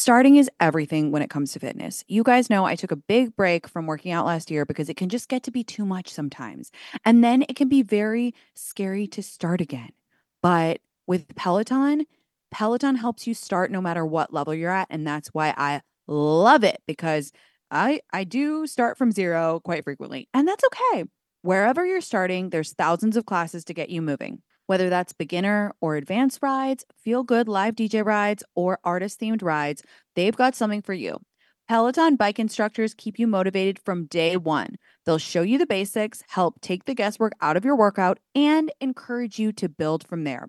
Starting is everything when it comes to fitness. You guys know I took a big break from working out last year because it can just get to be too much sometimes. And then it can be very scary to start again. But with Peloton, Peloton helps you start no matter what level you're at. And that's why I love it because I I do start from zero quite frequently. And that's okay. Wherever you're starting, there's thousands of classes to get you moving. Whether that's beginner or advanced rides, feel good live DJ rides, or artist themed rides, they've got something for you. Peloton bike instructors keep you motivated from day one. They'll show you the basics, help take the guesswork out of your workout, and encourage you to build from there.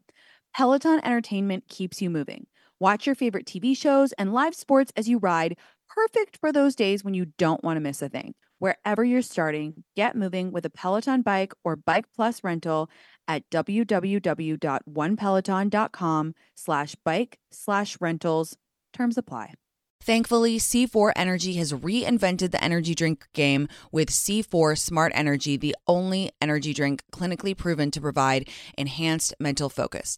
Peloton Entertainment keeps you moving. Watch your favorite TV shows and live sports as you ride, perfect for those days when you don't want to miss a thing. Wherever you're starting, get moving with a Peloton bike or Bike Plus rental at www.onepeloton.com slash bike slash rentals. Terms apply. Thankfully, C4 Energy has reinvented the energy drink game with C4 Smart Energy, the only energy drink clinically proven to provide enhanced mental focus.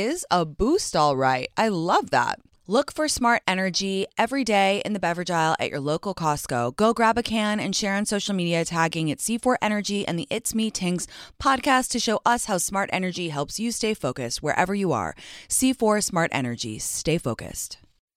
is a boost, all right. I love that. Look for smart energy every day in the beverage aisle at your local Costco. Go grab a can and share on social media tagging it C4 Energy and the It's Me Tinx podcast to show us how smart energy helps you stay focused wherever you are. C4 Smart Energy. Stay focused.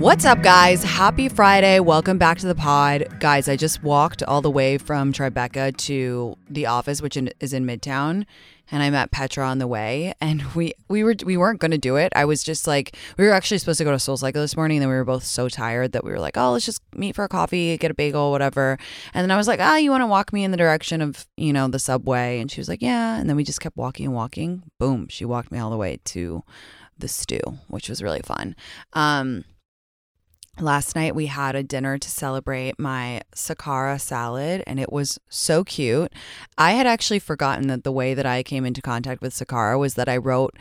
What's up, guys? Happy Friday. Welcome back to the pod. Guys, I just walked all the way from Tribeca to the office, which is in Midtown and I met Petra on the way, and we we were we weren't going to do it. I was just like we were actually supposed to go to Soul Cycle this morning, and then we were both so tired that we were like, oh, let's just meet for a coffee, get a bagel, whatever. And then I was like, ah, oh, you want to walk me in the direction of you know the subway? And she was like, yeah. And then we just kept walking and walking. Boom, she walked me all the way to the stew, which was really fun. Um, Last night we had a dinner to celebrate my Sakara salad and it was so cute. I had actually forgotten that the way that I came into contact with Sakara was that I wrote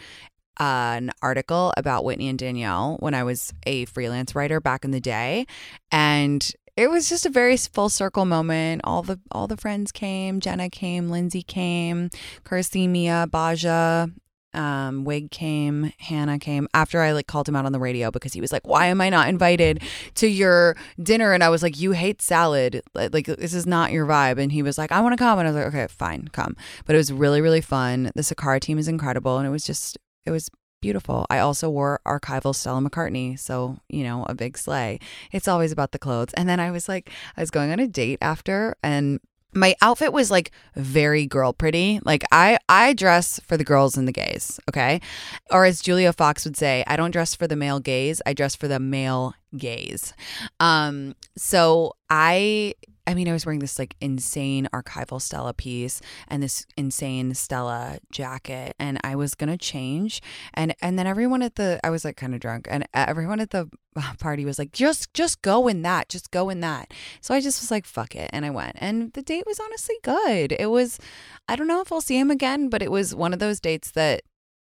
uh, an article about Whitney and Danielle when I was a freelance writer back in the day and it was just a very full circle moment. All the all the friends came. Jenna came. Lindsay came. Kirsty, Mia, Baja, um, Wig came, Hannah came after I like called him out on the radio because he was like, "Why am I not invited to your dinner?" And I was like, "You hate salad, like this is not your vibe." And he was like, "I want to come," and I was like, "Okay, fine, come." But it was really, really fun. The Sakara team is incredible, and it was just, it was beautiful. I also wore archival Stella McCartney, so you know, a big sleigh. It's always about the clothes. And then I was like, I was going on a date after, and my outfit was like very girl pretty. Like I I dress for the girls and the gays, okay? Or as Julia Fox would say, I don't dress for the male gaze, I dress for the male gaze. Um so I I mean, I was wearing this like insane archival Stella piece and this insane Stella jacket, and I was gonna change, and and then everyone at the I was like kind of drunk, and everyone at the party was like, just just go in that, just go in that. So I just was like, fuck it, and I went, and the date was honestly good. It was, I don't know if I'll see him again, but it was one of those dates that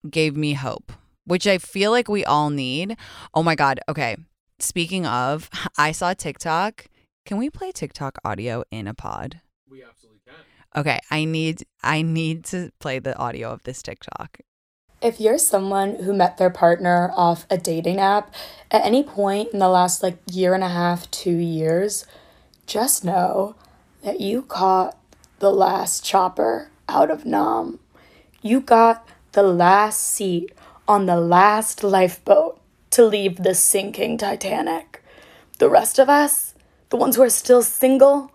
gave me hope which I feel like we all need. Oh my God. Okay. Speaking of, I saw TikTok. Can we play TikTok audio in a pod? We absolutely can. Okay, I need I need to play the audio of this TikTok. If you're someone who met their partner off a dating app at any point in the last like year and a half, 2 years, just know that you caught the last chopper out of Nam. You got the last seat on the last lifeboat to leave the sinking Titanic. The rest of us, the ones who are still single,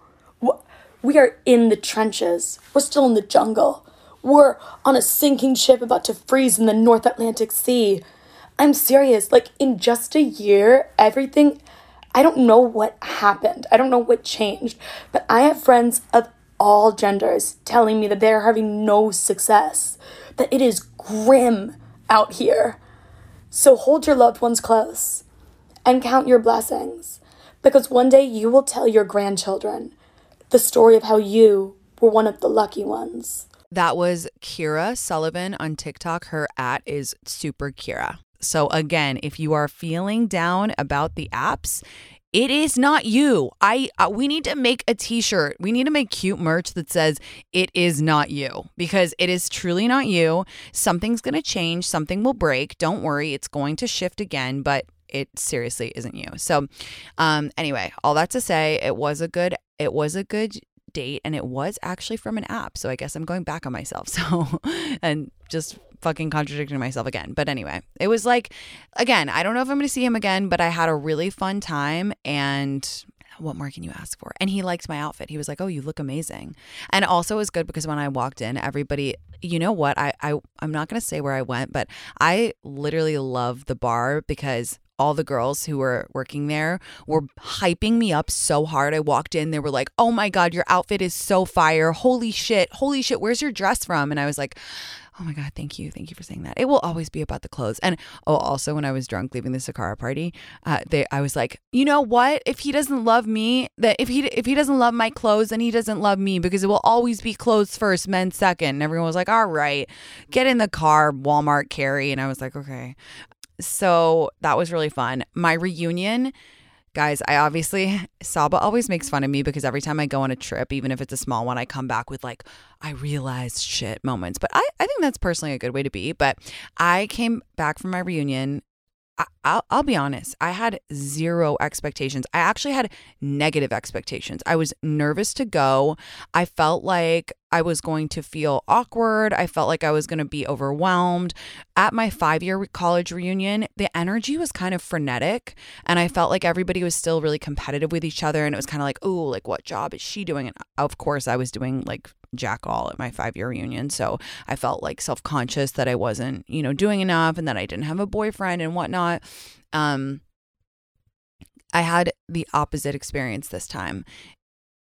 we are in the trenches. We're still in the jungle. We're on a sinking ship about to freeze in the North Atlantic Sea. I'm serious. Like, in just a year, everything. I don't know what happened. I don't know what changed. But I have friends of all genders telling me that they're having no success, that it is grim out here. So hold your loved ones close and count your blessings because one day you will tell your grandchildren the story of how you were one of the lucky ones. That was Kira Sullivan on TikTok. Her at is super Kira. So again, if you are feeling down about the apps, it is not you. I uh, we need to make a t-shirt. We need to make cute merch that says it is not you because it is truly not you. Something's going to change, something will break. Don't worry, it's going to shift again, but it seriously isn't you. So, um anyway, all that to say, it was a good it was a good date and it was actually from an app. So I guess I'm going back on myself. So, and just fucking contradicting myself again. But anyway, it was like, again, I don't know if I'm going to see him again, but I had a really fun time and what more can you ask for? And he liked my outfit. He was like, "Oh, you look amazing." And also it was good because when I walked in, everybody, you know what? I I I'm not going to say where I went, but I literally love the bar because all the girls who were working there were hyping me up so hard. I walked in, they were like, "Oh my god, your outfit is so fire. Holy shit. Holy shit. Where's your dress from?" And I was like, Oh my God, thank you. Thank you for saying that. It will always be about the clothes. And oh, also when I was drunk leaving the Sakara party, uh, they I was like, you know what? If he doesn't love me, that if he if he doesn't love my clothes, then he doesn't love me because it will always be clothes first, men second. And everyone was like, all right, get in the car, Walmart carry. And I was like, okay. So that was really fun. My reunion, guys, I obviously, Saba always makes fun of me because every time I go on a trip, even if it's a small one, I come back with like, I realized shit moments. But I, I think that's personally a good way to be. But I came back from my reunion I, will be honest, I had zero expectations. I actually had negative expectations. I was nervous to go. I felt like I was going to feel awkward. I felt like I was going to be overwhelmed. At my five year college reunion, the energy was kind of frenetic. And I felt like everybody was still really competitive with each other. And it was kind of like, oh, like what job is she doing? And of course, I was doing like jack all at my five year reunion. So I felt like self conscious that I wasn't, you know, doing enough and that I didn't have a boyfriend and whatnot. Um, I had the opposite experience this time.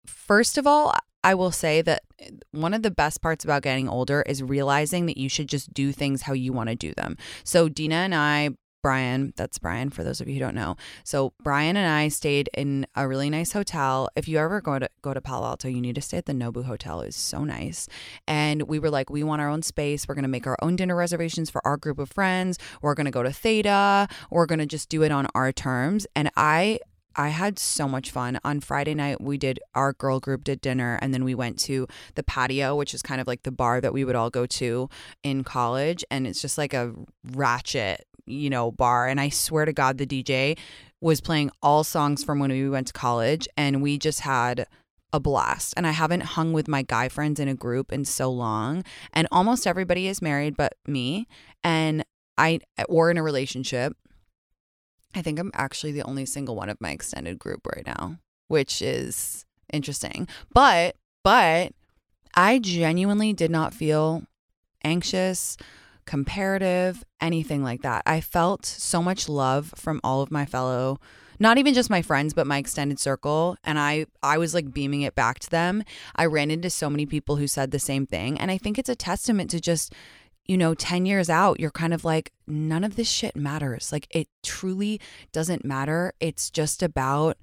First of all, I will say that eh, one of the best parts about getting older is realizing that you should just do things how you want to do them. So, Dina and I Brian, that's Brian for those of you who don't know. So Brian and I stayed in a really nice hotel. If you ever go to go to Palo Alto, you need to stay at the Nobu Hotel. It's so nice. And we were like, we want our own space. We're gonna make our own dinner reservations for our group of friends. We're gonna go to Theta. We're gonna just do it on our terms. And I I had so much fun. On Friday night, we did our girl group did dinner, and then we went to the patio, which is kind of like the bar that we would all go to in college. And it's just like a ratchet you know, bar. And I swear to God, the DJ was playing all songs from when we went to college, and we just had a blast. And I haven't hung with my guy friends in a group in so long. And almost everybody is married but me. And I, or in a relationship. I think I'm actually the only single one of my extended group right now, which is interesting. But, but I genuinely did not feel anxious comparative, anything like that. I felt so much love from all of my fellow not even just my friends but my extended circle and I I was like beaming it back to them. I ran into so many people who said the same thing and I think it's a testament to just you know 10 years out you're kind of like none of this shit matters. Like it truly doesn't matter. It's just about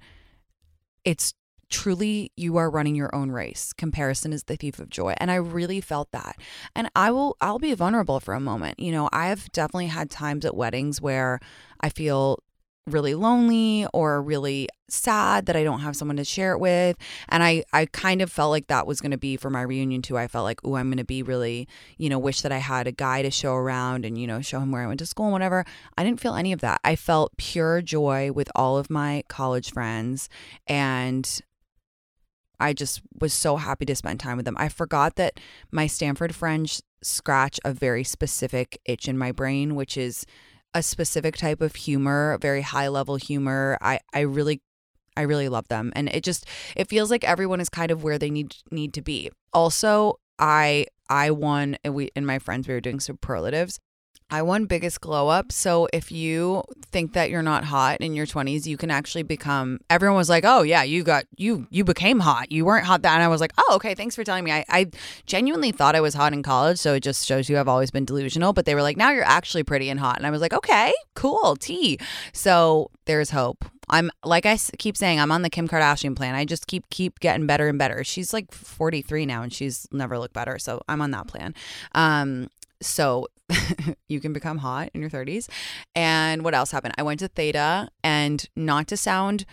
it's truly you are running your own race. Comparison is the thief of joy. And I really felt that. And I will I'll be vulnerable for a moment. You know, I have definitely had times at weddings where I feel really lonely or really sad that I don't have someone to share it with. And I, I kind of felt like that was going to be for my reunion too. I felt like, oh, I'm going to be really, you know, wish that I had a guy to show around and, you know, show him where I went to school and whatever. I didn't feel any of that. I felt pure joy with all of my college friends. And I just was so happy to spend time with them. I forgot that my Stanford friends scratch a very specific itch in my brain, which is a specific type of humor, very high level humor. I I really I really love them and it just it feels like everyone is kind of where they need need to be. Also, I I won and we and my friends we were doing superlatives I won biggest glow up. So if you think that you're not hot in your 20s, you can actually become. Everyone was like, "Oh yeah, you got you you became hot. You weren't hot that." And I was like, "Oh okay, thanks for telling me." I, I genuinely thought I was hot in college, so it just shows you I've always been delusional. But they were like, "Now you're actually pretty and hot," and I was like, "Okay, cool, T." So there's hope. I'm like I keep saying, I'm on the Kim Kardashian plan. I just keep keep getting better and better. She's like 43 now, and she's never looked better. So I'm on that plan. Um, so you can become hot in your 30s. And what else happened? I went to Theta, and not to sound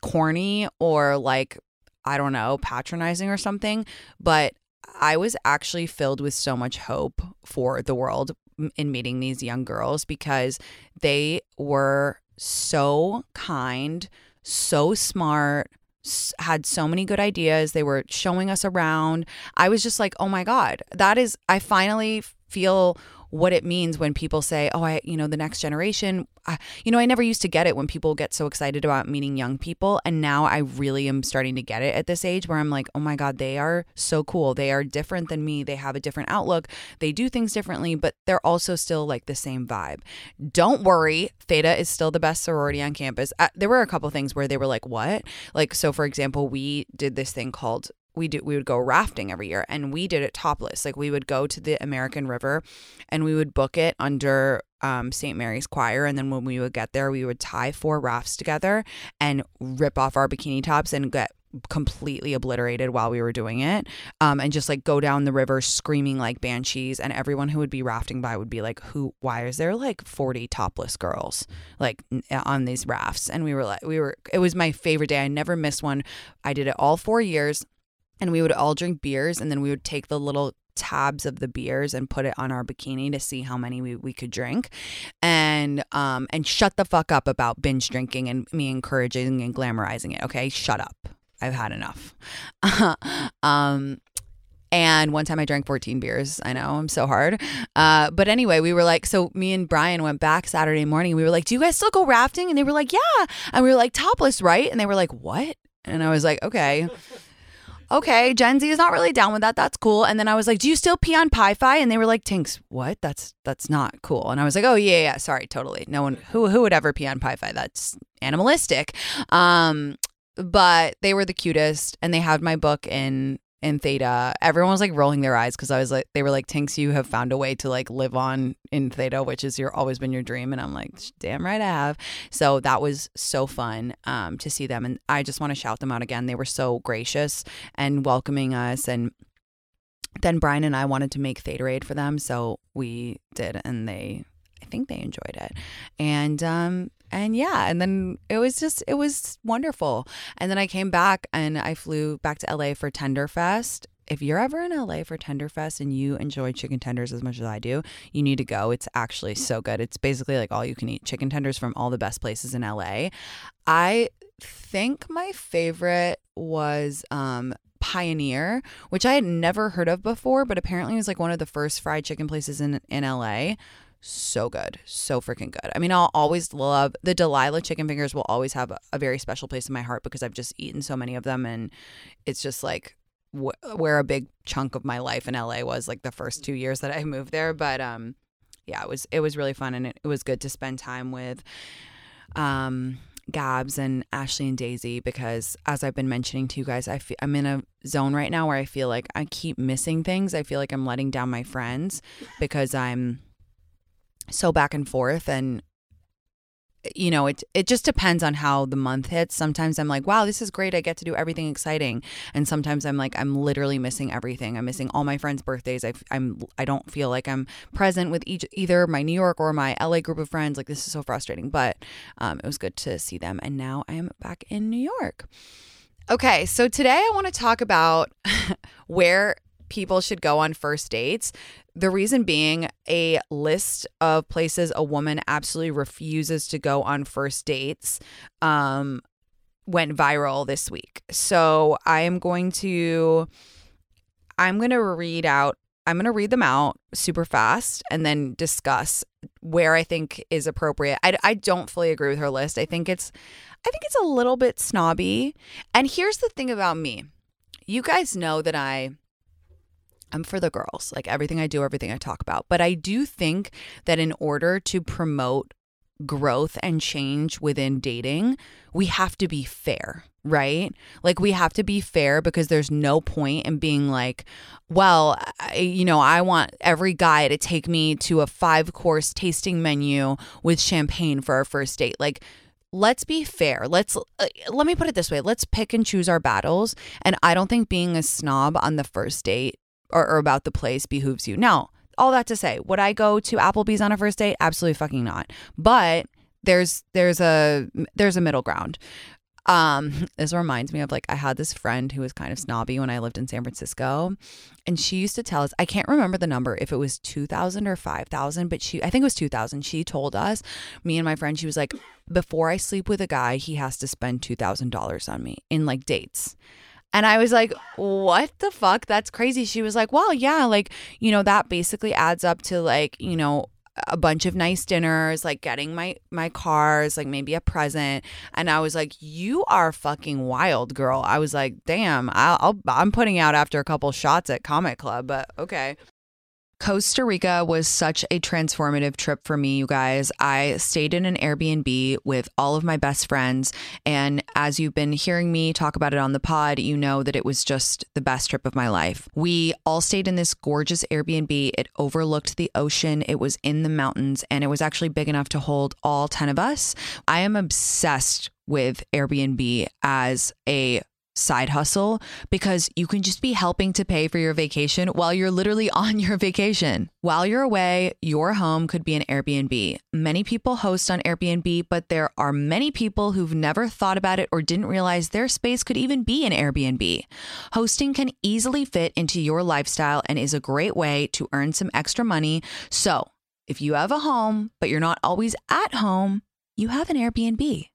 corny or like, I don't know, patronizing or something, but I was actually filled with so much hope for the world in meeting these young girls because they were so kind, so smart, had so many good ideas. They were showing us around. I was just like, oh my God, that is, I finally feel what it means when people say, "Oh, I, you know, the next generation." I, you know, I never used to get it when people get so excited about meeting young people, and now I really am starting to get it at this age where I'm like, "Oh my god, they are so cool. They are different than me. They have a different outlook. They do things differently, but they're also still like the same vibe." Don't worry, Theta is still the best sorority on campus. Uh, there were a couple things where they were like, "What?" Like, so for example, we did this thing called we do we would go rafting every year and we did it topless. Like we would go to the american river and we would book it under um, st mary's choir and then when we would get there we would tie four rafts together and rip off our bikini tops and get completely obliterated while we were doing it um, and just like go down the river screaming like banshees and everyone who would be rafting by would be like who why is there like 40 topless girls like on these rafts? And we were like we were it was my favorite day. I never missed one. I did it all four years and we would all drink beers and then we would take the little tabs of the beers and put it on our bikini to see how many we, we could drink and um and shut the fuck up about binge drinking and me encouraging and glamorizing it okay shut up i've had enough um and one time I drank 14 beers. I know I'm so hard. Uh, but anyway, we were like, so me and Brian went back Saturday morning. We were like, do you guys still go rafting? And they were like, yeah. And we were like, topless, right? And they were like, what? And I was like, okay okay, Gen Z is not really down with that. That's cool. And then I was like, do you still pee on Pi-Fi? And they were like, Tinx, what? That's that's not cool. And I was like, oh yeah, yeah, sorry, totally. No one who who would ever pee on Pi-Fi? That's animalistic. Um, but they were the cutest, and they had my book in in theta everyone was like rolling their eyes because i was like they were like tinx you have found a way to like live on in theta which is your always been your dream and i'm like damn right i have. So that was so fun um, to see them and i just want to shout them out again. They were so gracious and welcoming us and then brian and i wanted to make theta Aid for them so we did and they i think they enjoyed it. And um and yeah and then it was just it was wonderful and then i came back and i flew back to la for tenderfest if you're ever in LA for Tenderfest and you enjoy chicken tenders as much as I do, you need to go. It's actually so good. It's basically like all you can eat chicken tenders from all the best places in LA. I think my favorite was um, Pioneer, which I had never heard of before, but apparently it was like one of the first fried chicken places in in LA so good. So freaking good. I mean, I'll always love the Delilah chicken fingers will always have a, very special place in my heart because I've just eaten so many of them and it's just like wh- where a big chunk of my life in LA was like the first 2 years that I moved there, but um yeah, it was it was really fun and it, it was good to spend time with um Gabs and Ashley and Daisy because as I've been mentioning to you guys, I feel, I'm in a zone right now where I feel like I keep missing things. I feel like I'm letting down my friends because I'm so back and forth and you know, it it just depends on how the month hits. Sometimes I'm like, wow, this is great. I get to do everything exciting, and sometimes I'm like, I'm literally missing everything. I'm missing all my friends' birthdays. I, I'm I don't feel like I'm present with each either my New York or my LA group of friends. Like this is so frustrating, but um, it was good to see them, and now I am back in New York. Okay, so today I want to talk about where people should go on first dates. The reason being a list of places a woman absolutely refuses to go on first dates um, went viral this week. So I am going to I'm going to read out I'm going to read them out super fast and then discuss where I think is appropriate. I, I don't fully agree with her list. I think it's I think it's a little bit snobby. And here's the thing about me. You guys know that I I'm for the girls, like everything I do, everything I talk about. But I do think that in order to promote growth and change within dating, we have to be fair, right? Like we have to be fair because there's no point in being like, well, I, you know, I want every guy to take me to a five course tasting menu with champagne for our first date. Like, let's be fair. Let's uh, let me put it this way. Let's pick and choose our battles. And I don't think being a snob on the first date or, or about the place behooves you. Now, all that to say, would I go to Applebee's on a first date? Absolutely fucking not. But there's there's a there's a middle ground. Um, this reminds me of like I had this friend who was kind of snobby when I lived in San Francisco, and she used to tell us I can't remember the number if it was two thousand or five thousand, but she I think it was two thousand. She told us, me and my friend, she was like, before I sleep with a guy, he has to spend two thousand dollars on me in like dates. And I was like, what the fuck? That's crazy. She was like, well, yeah, like, you know, that basically adds up to like, you know, a bunch of nice dinners, like getting my my cars, like maybe a present. And I was like, "You are fucking wild, girl." I was like, "Damn, I'll, I'll I'm putting out after a couple shots at Comic Club, but okay." Costa Rica was such a transformative trip for me, you guys. I stayed in an Airbnb with all of my best friends. And as you've been hearing me talk about it on the pod, you know that it was just the best trip of my life. We all stayed in this gorgeous Airbnb. It overlooked the ocean, it was in the mountains, and it was actually big enough to hold all 10 of us. I am obsessed with Airbnb as a side hustle because you can just be helping to pay for your vacation while you're literally on your vacation. While you're away, your home could be an Airbnb. Many people host on Airbnb, but there are many people who've never thought about it or didn't realize their space could even be an Airbnb. Hosting can easily fit into your lifestyle and is a great way to earn some extra money. So, if you have a home, but you're not always at home, you have an Airbnb.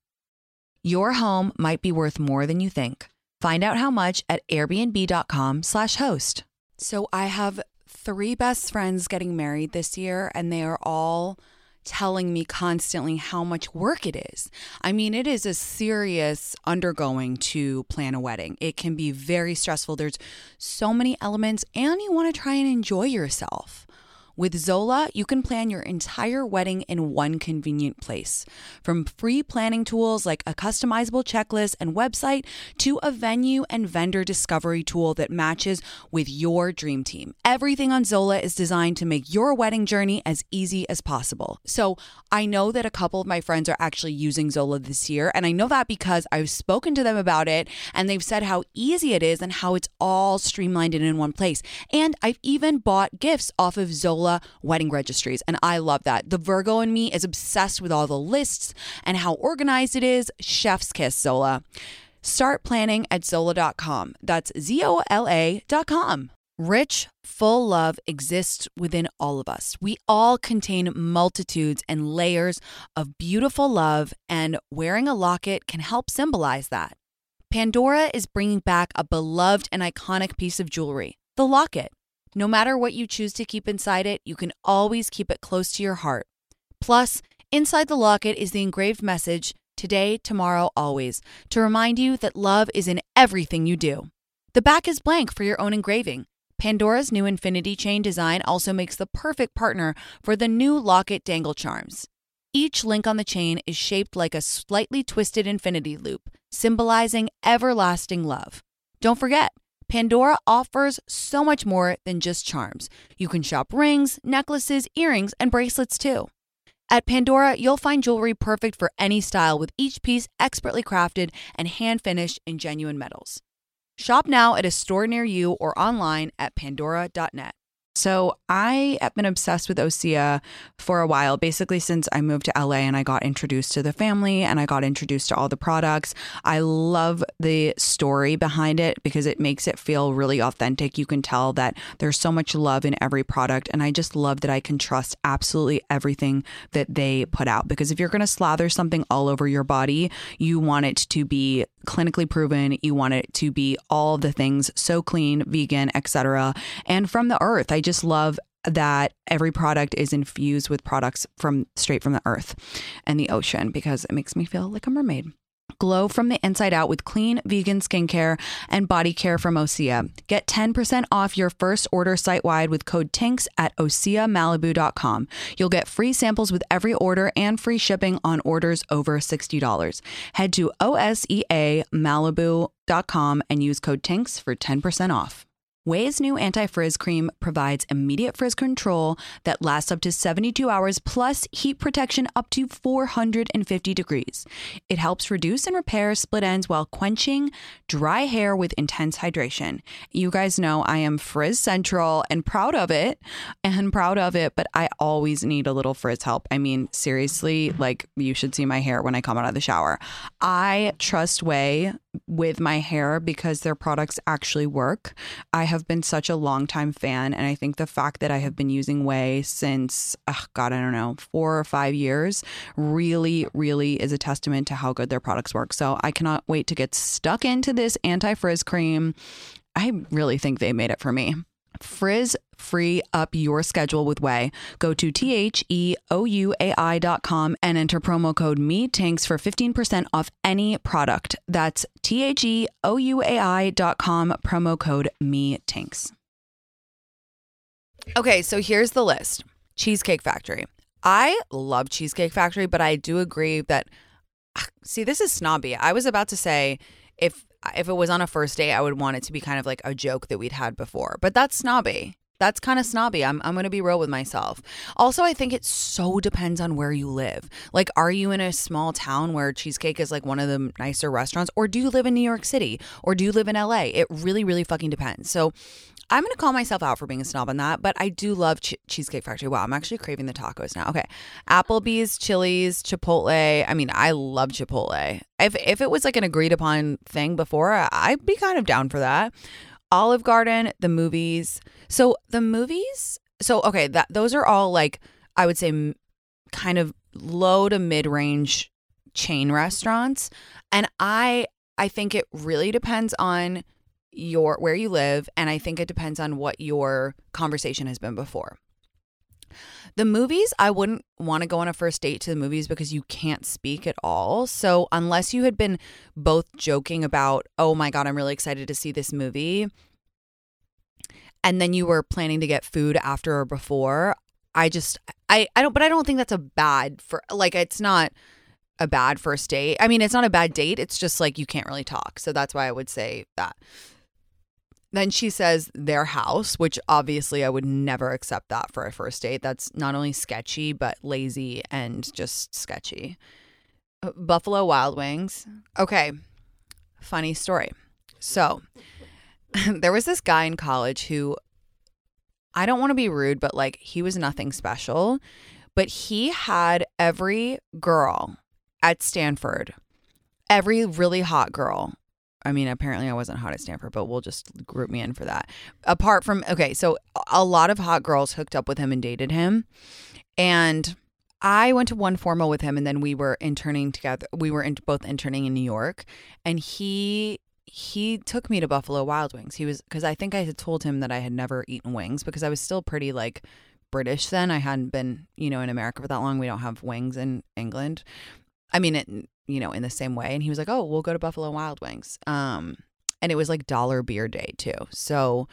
Your home might be worth more than you think. Find out how much at airbnb.com/slash host. So I have three best friends getting married this year, and they are all telling me constantly how much work it is. I mean, it is a serious undergoing to plan a wedding. It can be very stressful. There's so many elements, and you want to try and enjoy yourself. With Zola, you can plan your entire wedding in one convenient place. From free planning tools like a customizable checklist and website to a venue and vendor discovery tool that matches with your dream team. Everything on Zola is designed to make your wedding journey as easy as possible. So I know that a couple of my friends are actually using Zola this year, and I know that because I've spoken to them about it and they've said how easy it is and how it's all streamlined and in one place. And I've even bought gifts off of Zola Wedding registries. And I love that. The Virgo in me is obsessed with all the lists and how organized it is. Chef's kiss, Zola. Start planning at Zola.com. That's Z O L A.com. Rich, full love exists within all of us. We all contain multitudes and layers of beautiful love, and wearing a locket can help symbolize that. Pandora is bringing back a beloved and iconic piece of jewelry, the locket. No matter what you choose to keep inside it, you can always keep it close to your heart. Plus, inside the locket is the engraved message today, tomorrow, always to remind you that love is in everything you do. The back is blank for your own engraving. Pandora's new infinity chain design also makes the perfect partner for the new locket dangle charms. Each link on the chain is shaped like a slightly twisted infinity loop, symbolizing everlasting love. Don't forget, Pandora offers so much more than just charms. You can shop rings, necklaces, earrings, and bracelets too. At Pandora, you'll find jewelry perfect for any style with each piece expertly crafted and hand finished in genuine metals. Shop now at a store near you or online at pandora.net. So I have been obsessed with Osea for a while, basically since I moved to LA and I got introduced to the family and I got introduced to all the products. I love the story behind it because it makes it feel really authentic. You can tell that there's so much love in every product. And I just love that I can trust absolutely everything that they put out. Because if you're going to slather something all over your body, you want it to be clinically proven. You want it to be all the things so clean, vegan, etc. And from the earth. I just love that every product is infused with products from straight from the earth and the ocean because it makes me feel like a mermaid. Glow from the inside out with clean vegan skincare and body care from Osea. Get 10% off your first order site wide with code TINX at OseaMalibu.com. You'll get free samples with every order and free shipping on orders over $60. Head to OSEAMalibu.com and use code TINX for 10% off. Ouai's new anti frizz cream provides immediate frizz control that lasts up to 72 hours plus heat protection up to 450 degrees. It helps reduce and repair split ends while quenching dry hair with intense hydration. You guys know I am frizz central and proud of it and proud of it, but I always need a little frizz help. I mean, seriously, like you should see my hair when I come out of the shower. I trust Ouai with my hair because their products actually work. I have been such a long time fan. And I think the fact that I have been using Ouai since, oh God, I don't know, four or five years really, really is a testament to how good their products work. So I cannot wait to get stuck into this anti frizz cream. I really think they made it for me. Frizz free up your schedule with Ouai. Go to T H E O U A I dot com and enter promo code Me Tanks for 15% off any product. That's T H E O U A I dot com, promo code Me Tanks. Okay, so here's the list Cheesecake Factory. I love Cheesecake Factory, but I do agree that, ah, see, this is snobby. I was about to say, if if it was on a first date, I would want it to be kind of like a joke that we'd had before. But that's snobby. That's kind of snobby. I'm, I'm going to be real with myself. Also, I think it so depends on where you live. Like, are you in a small town where cheesecake is like one of the nicer restaurants? Or do you live in New York City? Or do you live in LA? It really, really fucking depends. So, I'm going to call myself out for being a snob on that, but I do love Ch- Cheesecake Factory. Wow, I'm actually craving the tacos now. Okay. Applebee's, Chili's, Chipotle. I mean, I love Chipotle. If, if it was like an agreed upon thing before, I'd be kind of down for that. Olive Garden, the movies. So the movies, so okay, that those are all like I would say m- kind of low to mid-range chain restaurants and I I think it really depends on your where you live and I think it depends on what your conversation has been before. The movies, I wouldn't want to go on a first date to the movies because you can't speak at all. So, unless you had been both joking about, oh my God, I'm really excited to see this movie, and then you were planning to get food after or before, I just, I, I don't, but I don't think that's a bad for, like, it's not a bad first date. I mean, it's not a bad date. It's just like you can't really talk. So that's why I would say that. Then she says their house, which obviously I would never accept that for a first date. That's not only sketchy, but lazy and just sketchy. Uh, Buffalo Wild Wings. Okay. Funny story. So there was this guy in college who I don't want to be rude, but like he was nothing special, but he had every girl at Stanford, every really hot girl I mean, apparently I wasn't hot at Stanford, but we'll just group me in for that. Apart from, okay, so a lot of hot girls hooked up with him and dated him. And I went to one formal with him and then we were interning together. We were in, both interning in New York. And he he took me to Buffalo Wild Wings. He was because I think I had told him that I had never eaten wings because I was still pretty like British then. I hadn't been, you know, in America for that long. We don't have wings in England. I mean, it, you know, in the same way. And he was like, "Oh, we'll go to Buffalo Wild Wings." Um, and it was like dollar beer day too. So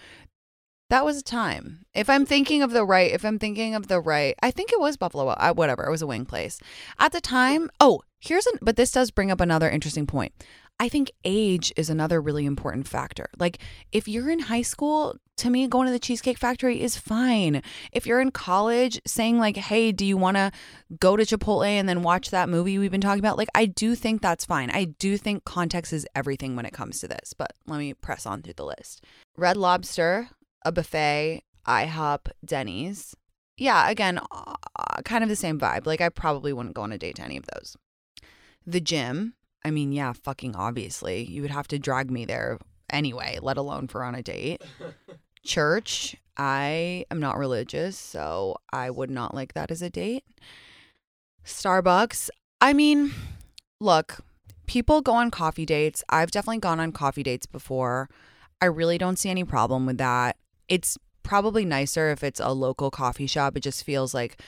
that was a time. If I'm thinking of the right, if I'm thinking of the right, I think it was Buffalo. Uh, whatever, it was a wing place at the time. Oh, here's an. But this does bring up another interesting point. I think age is another really important factor. Like if you're in high school, to me going to the cheesecake factory is fine. If you're in college saying like, "Hey, do you want to go to Chipotle and then watch that movie we've been talking about?" Like I do think that's fine. I do think context is everything when it comes to this. But let me press on through the list. Red Lobster, a buffet, IHOP, Denny's. Yeah, again, uh, kind of the same vibe. Like I probably wouldn't go on a date to any of those. The gym, I mean, yeah, fucking obviously. You would have to drag me there anyway, let alone for on a date. Church, I am not religious, so I would not like that as a date. Starbucks, I mean, look, people go on coffee dates. I've definitely gone on coffee dates before. I really don't see any problem with that. It's probably nicer if it's a local coffee shop. It just feels like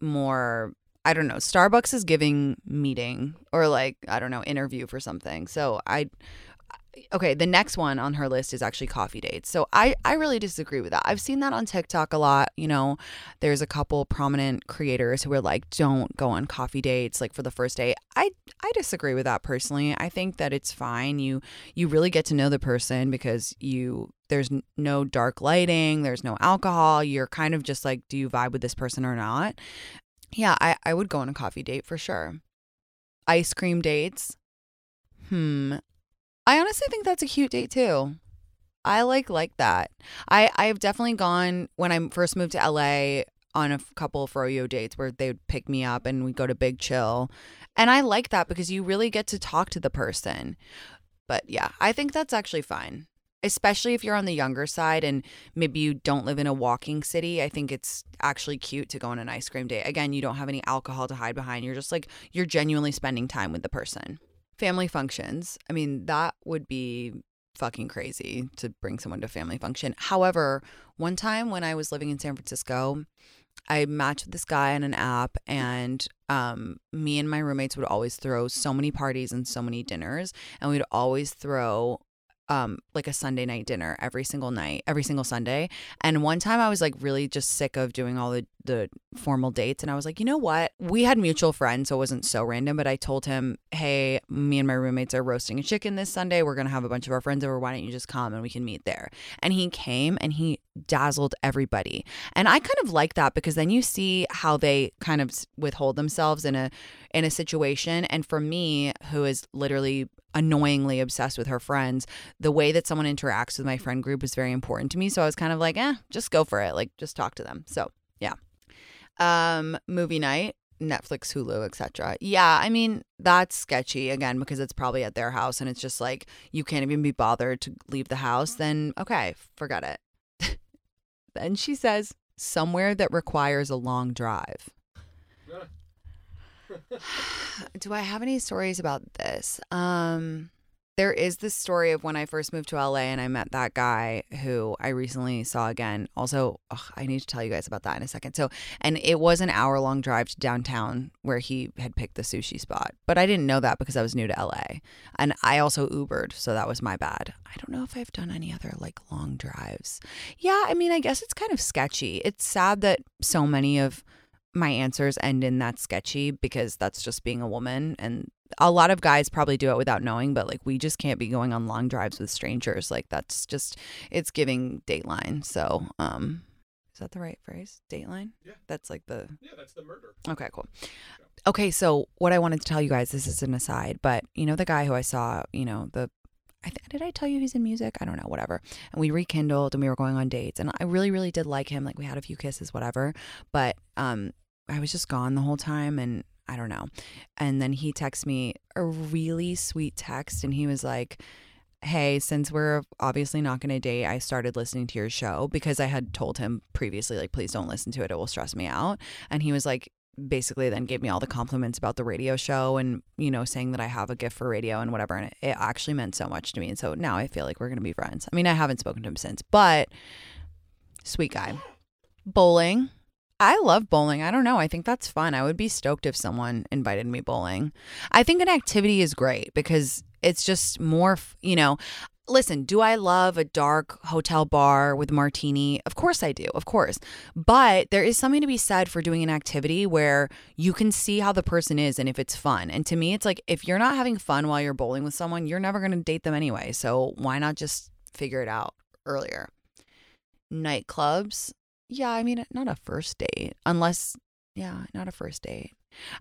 more I don't know. Starbucks is giving meeting or like I don't know interview for something. So I okay, the next one on her list is actually coffee dates. So I I really disagree with that. I've seen that on TikTok a lot, you know. There's a couple prominent creators who are like don't go on coffee dates like for the first date. I I disagree with that personally. I think that it's fine. You you really get to know the person because you there's no dark lighting, there's no alcohol. You're kind of just like do you vibe with this person or not? Yeah, I, I would go on a coffee date for sure. Ice cream dates. Hmm. I honestly think that's a cute date too. I like like that. I I've definitely gone when I first moved to LA on a couple of froyo dates where they would pick me up and we'd go to Big Chill. And I like that because you really get to talk to the person. But yeah, I think that's actually fine especially if you're on the younger side and maybe you don't live in a walking city. I think it's actually cute to go on an ice cream date. Again, you don't have any alcohol to hide behind. You're just like, you're genuinely spending time with the person. Family functions. I mean, that would be fucking crazy to bring someone to family function. However, one time when I was living in San Francisco, I matched with this guy on an app, and um, me and my roommates would always throw so many parties and so many dinners, and we'd always throw um like a Sunday night dinner every single night, every single Sunday. And one time I was like really just sick of doing all the the formal dates and I was like, "You know what? We had mutual friends, so it wasn't so random, but I told him, "Hey, me and my roommates are roasting a chicken this Sunday. We're going to have a bunch of our friends over. Why don't you just come and we can meet there?" And he came and he dazzled everybody. And I kind of like that because then you see how they kind of withhold themselves in a in a situation and for me who is literally annoyingly obsessed with her friends, the way that someone interacts with my friend group is very important to me. So I was kind of like, eh, just go for it. Like, just talk to them. So yeah. Um, movie night, Netflix, Hulu, etc. Yeah, I mean that's sketchy again because it's probably at their house and it's just like you can't even be bothered to leave the house. Then okay, forget it. then she says somewhere that requires a long drive. Do I have any stories about this? Um, there is this story of when I first moved to LA and I met that guy who I recently saw again. Also, ugh, I need to tell you guys about that in a second. So, and it was an hour long drive to downtown where he had picked the sushi spot, but I didn't know that because I was new to LA. And I also Ubered, so that was my bad. I don't know if I've done any other like long drives. Yeah, I mean, I guess it's kind of sketchy. It's sad that so many of my answers end in that sketchy because that's just being a woman. And a lot of guys probably do it without knowing but like we just can't be going on long drives with strangers. Like that's just it's giving dateline. So um is that the right phrase? Dateline? Yeah. That's like the yeah that's the murder. Okay cool. Okay so what i wanted to tell you guys this is an aside but you know the guy who i saw you know the I th- did I tell you he's in music? I don't know, whatever. And we rekindled and we were going on dates and I really really did like him. Like we had a few kisses, whatever. But um I was just gone the whole time and I don't know. And then he texted me a really sweet text and he was like, Hey, since we're obviously not going to date, I started listening to your show because I had told him previously, like, please don't listen to it. It will stress me out. And he was like, basically then gave me all the compliments about the radio show and, you know, saying that I have a gift for radio and whatever. And it, it actually meant so much to me. And so now I feel like we're going to be friends. I mean, I haven't spoken to him since, but sweet guy. Bowling I love bowling. I don't know. I think that's fun. I would be stoked if someone invited me bowling. I think an activity is great because it's just more, you know, listen, do I love a dark hotel bar with martini? Of course I do, of course. But there is something to be said for doing an activity where you can see how the person is and if it's fun. And to me, it's like if you're not having fun while you're bowling with someone, you're never going to date them anyway. So why not just figure it out earlier? Nightclubs. Yeah, I mean, not a first date, unless, yeah, not a first date.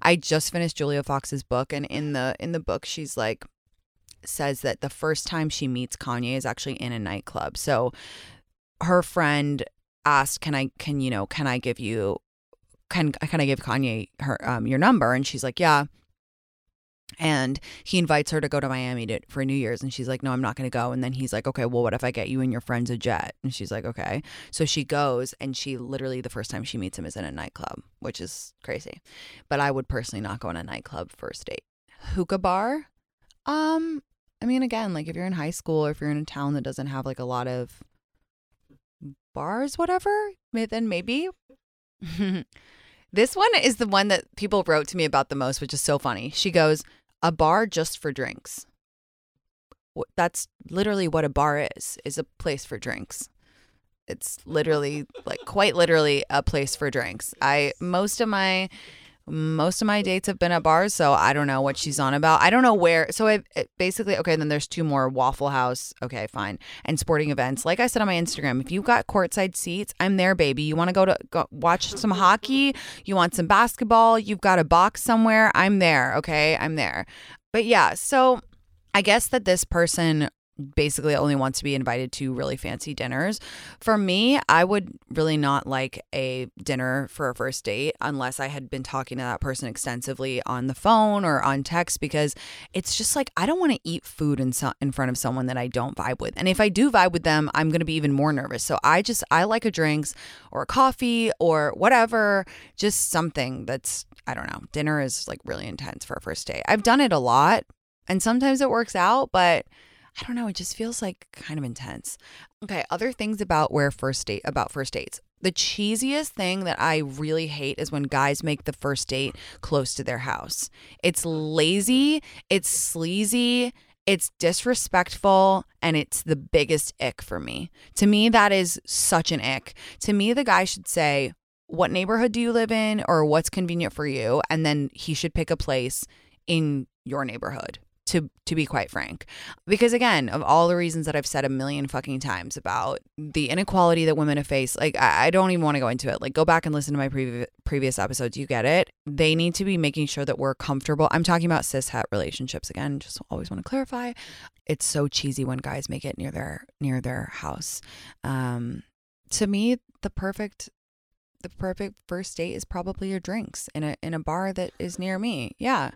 I just finished Julia Fox's book, and in the in the book, she's like, says that the first time she meets Kanye is actually in a nightclub. So her friend asked, "Can I? Can you know? Can I give you? Can can I give Kanye her um, your number?" And she's like, "Yeah." And he invites her to go to Miami to, for New Year's, and she's like, "No, I'm not going to go." And then he's like, "Okay, well, what if I get you and your friends a jet?" And she's like, "Okay." So she goes, and she literally the first time she meets him is in a nightclub, which is crazy. But I would personally not go in a nightclub first date. Hookah bar, um, I mean, again, like if you're in high school or if you're in a town that doesn't have like a lot of bars, whatever, then maybe. this one is the one that people wrote to me about the most, which is so funny. She goes, "A bar just for drinks." That's literally what a bar is. Is a place for drinks. It's literally like quite literally a place for drinks. I most of my most of my dates have been at bars, so I don't know what she's on about. I don't know where. So I basically okay. Then there's two more Waffle House. Okay, fine, and sporting events. Like I said on my Instagram, if you've got courtside seats, I'm there, baby. You want to go to go watch some hockey? You want some basketball? You've got a box somewhere? I'm there. Okay, I'm there. But yeah, so I guess that this person basically only wants to be invited to really fancy dinners. For me, I would really not like a dinner for a first date unless I had been talking to that person extensively on the phone or on text because it's just like I don't want to eat food in so- in front of someone that I don't vibe with. And if I do vibe with them, I'm going to be even more nervous. So I just I like a drinks or a coffee or whatever, just something that's I don't know. Dinner is like really intense for a first date. I've done it a lot and sometimes it works out, but I don't know, it just feels like kind of intense. Okay, other things about where first date about first dates. The cheesiest thing that I really hate is when guys make the first date close to their house. It's lazy, it's sleazy, it's disrespectful, and it's the biggest ick for me. To me, that is such an ick. To me, the guy should say, What neighborhood do you live in, or what's convenient for you? And then he should pick a place in your neighborhood to to be quite frank. Because again of all the reasons that i've said a million fucking times about the inequality that women have faced like i, I don't even want to go into it. Like go back and listen to my previous previous episodes. You get it. They need to be making sure that we're comfortable. I'm talking about cis het relationships again. Just always want to clarify. It's so cheesy when guys make it near their near their house. Um to me the perfect the perfect first date is probably your drinks in a in a bar that is near me. Yeah.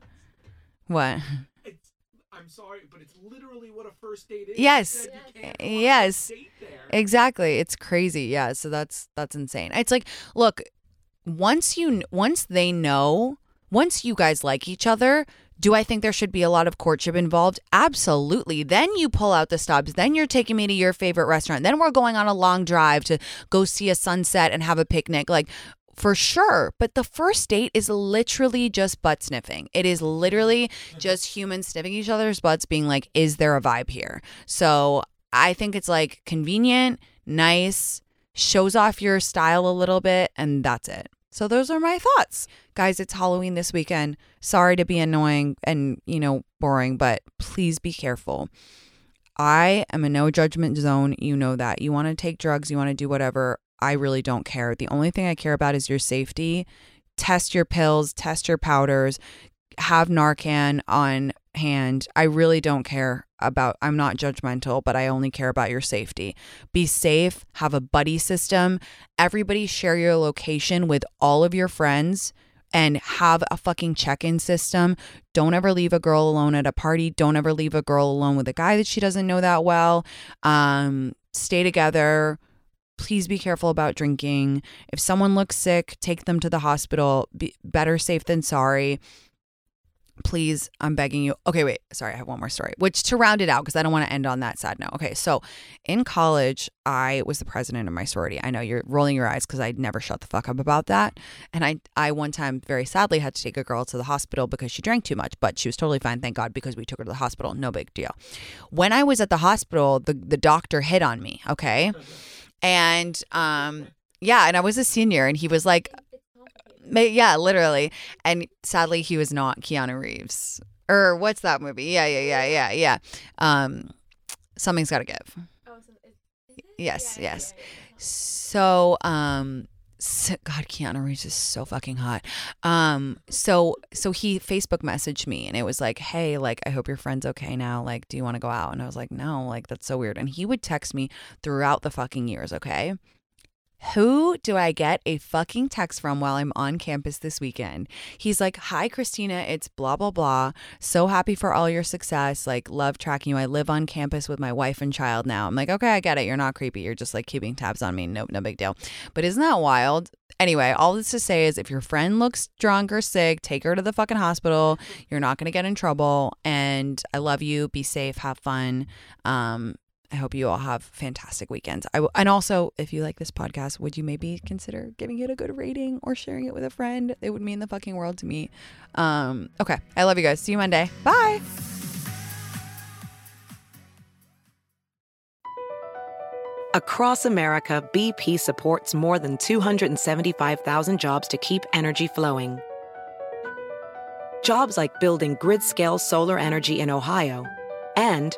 What I'm sorry, but it's literally what a first date is. Yes. Eh, yes. Exactly. It's crazy. Yeah. So that's that's insane. It's like, look, once you once they know, once you guys like each other, do I think there should be a lot of courtship involved? Absolutely. Then you pull out the stops. Then you're taking me to your favorite restaurant. Then we're going on a long drive to go see a sunset and have a picnic. Like for sure. But the first date is literally just butt sniffing. It is literally just humans sniffing each other's butts, being like, is there a vibe here? So I think it's like convenient, nice, shows off your style a little bit, and that's it. So those are my thoughts. Guys, it's Halloween this weekend. Sorry to be annoying and, you know, boring, but please be careful. I am a no judgment zone. You know that. You want to take drugs, you want to do whatever. I really don't care. The only thing I care about is your safety. Test your pills, test your powders, have Narcan on hand. I really don't care about, I'm not judgmental, but I only care about your safety. Be safe, have a buddy system. Everybody share your location with all of your friends and have a fucking check in system. Don't ever leave a girl alone at a party. Don't ever leave a girl alone with a guy that she doesn't know that well. Um, stay together please be careful about drinking. If someone looks sick, take them to the hospital. Be better safe than sorry. please, I'm begging you. Okay, wait. Sorry, I have one more story, which to round it out, because I don't want to end on that sad note. Okay, so in college, I was the president of my sorority. I know you're rolling your eyes because I never shut the fuck up about that. And I, I one time very sadly had to take a girl to the hospital because she drank too much, but she was totally fine, thank God, because we took her to the hospital. No big deal. When I was at the hospital, the, the doctor hit on me, okay? And um, yeah, and I was a senior, and he was like, Yeah, literally. And sadly, he was not Keanu Reeves. Or what's that movie? Yeah, yeah, yeah, yeah, yeah. Um, something's got to give. Yes, yes. So, um, God, Keanu Reeves is so fucking hot. Um, so, so he Facebook messaged me, and it was like, "Hey, like, I hope your friend's okay now. Like, do you want to go out?" And I was like, "No, like, that's so weird." And he would text me throughout the fucking years. Okay, who do I get a fucking text from while I'm on campus this weekend? He's like, Hi, Christina. It's blah, blah, blah. So happy for all your success. Like, love tracking you. I live on campus with my wife and child now. I'm like, Okay, I get it. You're not creepy. You're just like keeping tabs on me. Nope, no big deal. But isn't that wild? Anyway, all this to say is if your friend looks drunk or sick, take her to the fucking hospital. You're not going to get in trouble. And I love you. Be safe. Have fun. Um, I hope you all have fantastic weekends. I w- and also, if you like this podcast, would you maybe consider giving it a good rating or sharing it with a friend? It would mean the fucking world to me. Um, okay, I love you guys. See you Monday. Bye. Across America, BP supports more than 275,000 jobs to keep energy flowing. Jobs like building grid scale solar energy in Ohio and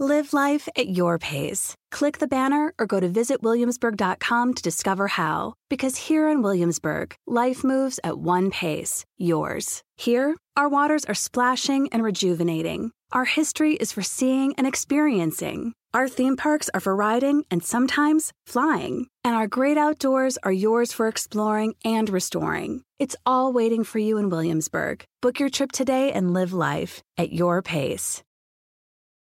Live life at your pace. Click the banner or go to visitwilliamsburg.com to discover how. Because here in Williamsburg, life moves at one pace, yours. Here, our waters are splashing and rejuvenating. Our history is for seeing and experiencing. Our theme parks are for riding and sometimes flying. And our great outdoors are yours for exploring and restoring. It's all waiting for you in Williamsburg. Book your trip today and live life at your pace.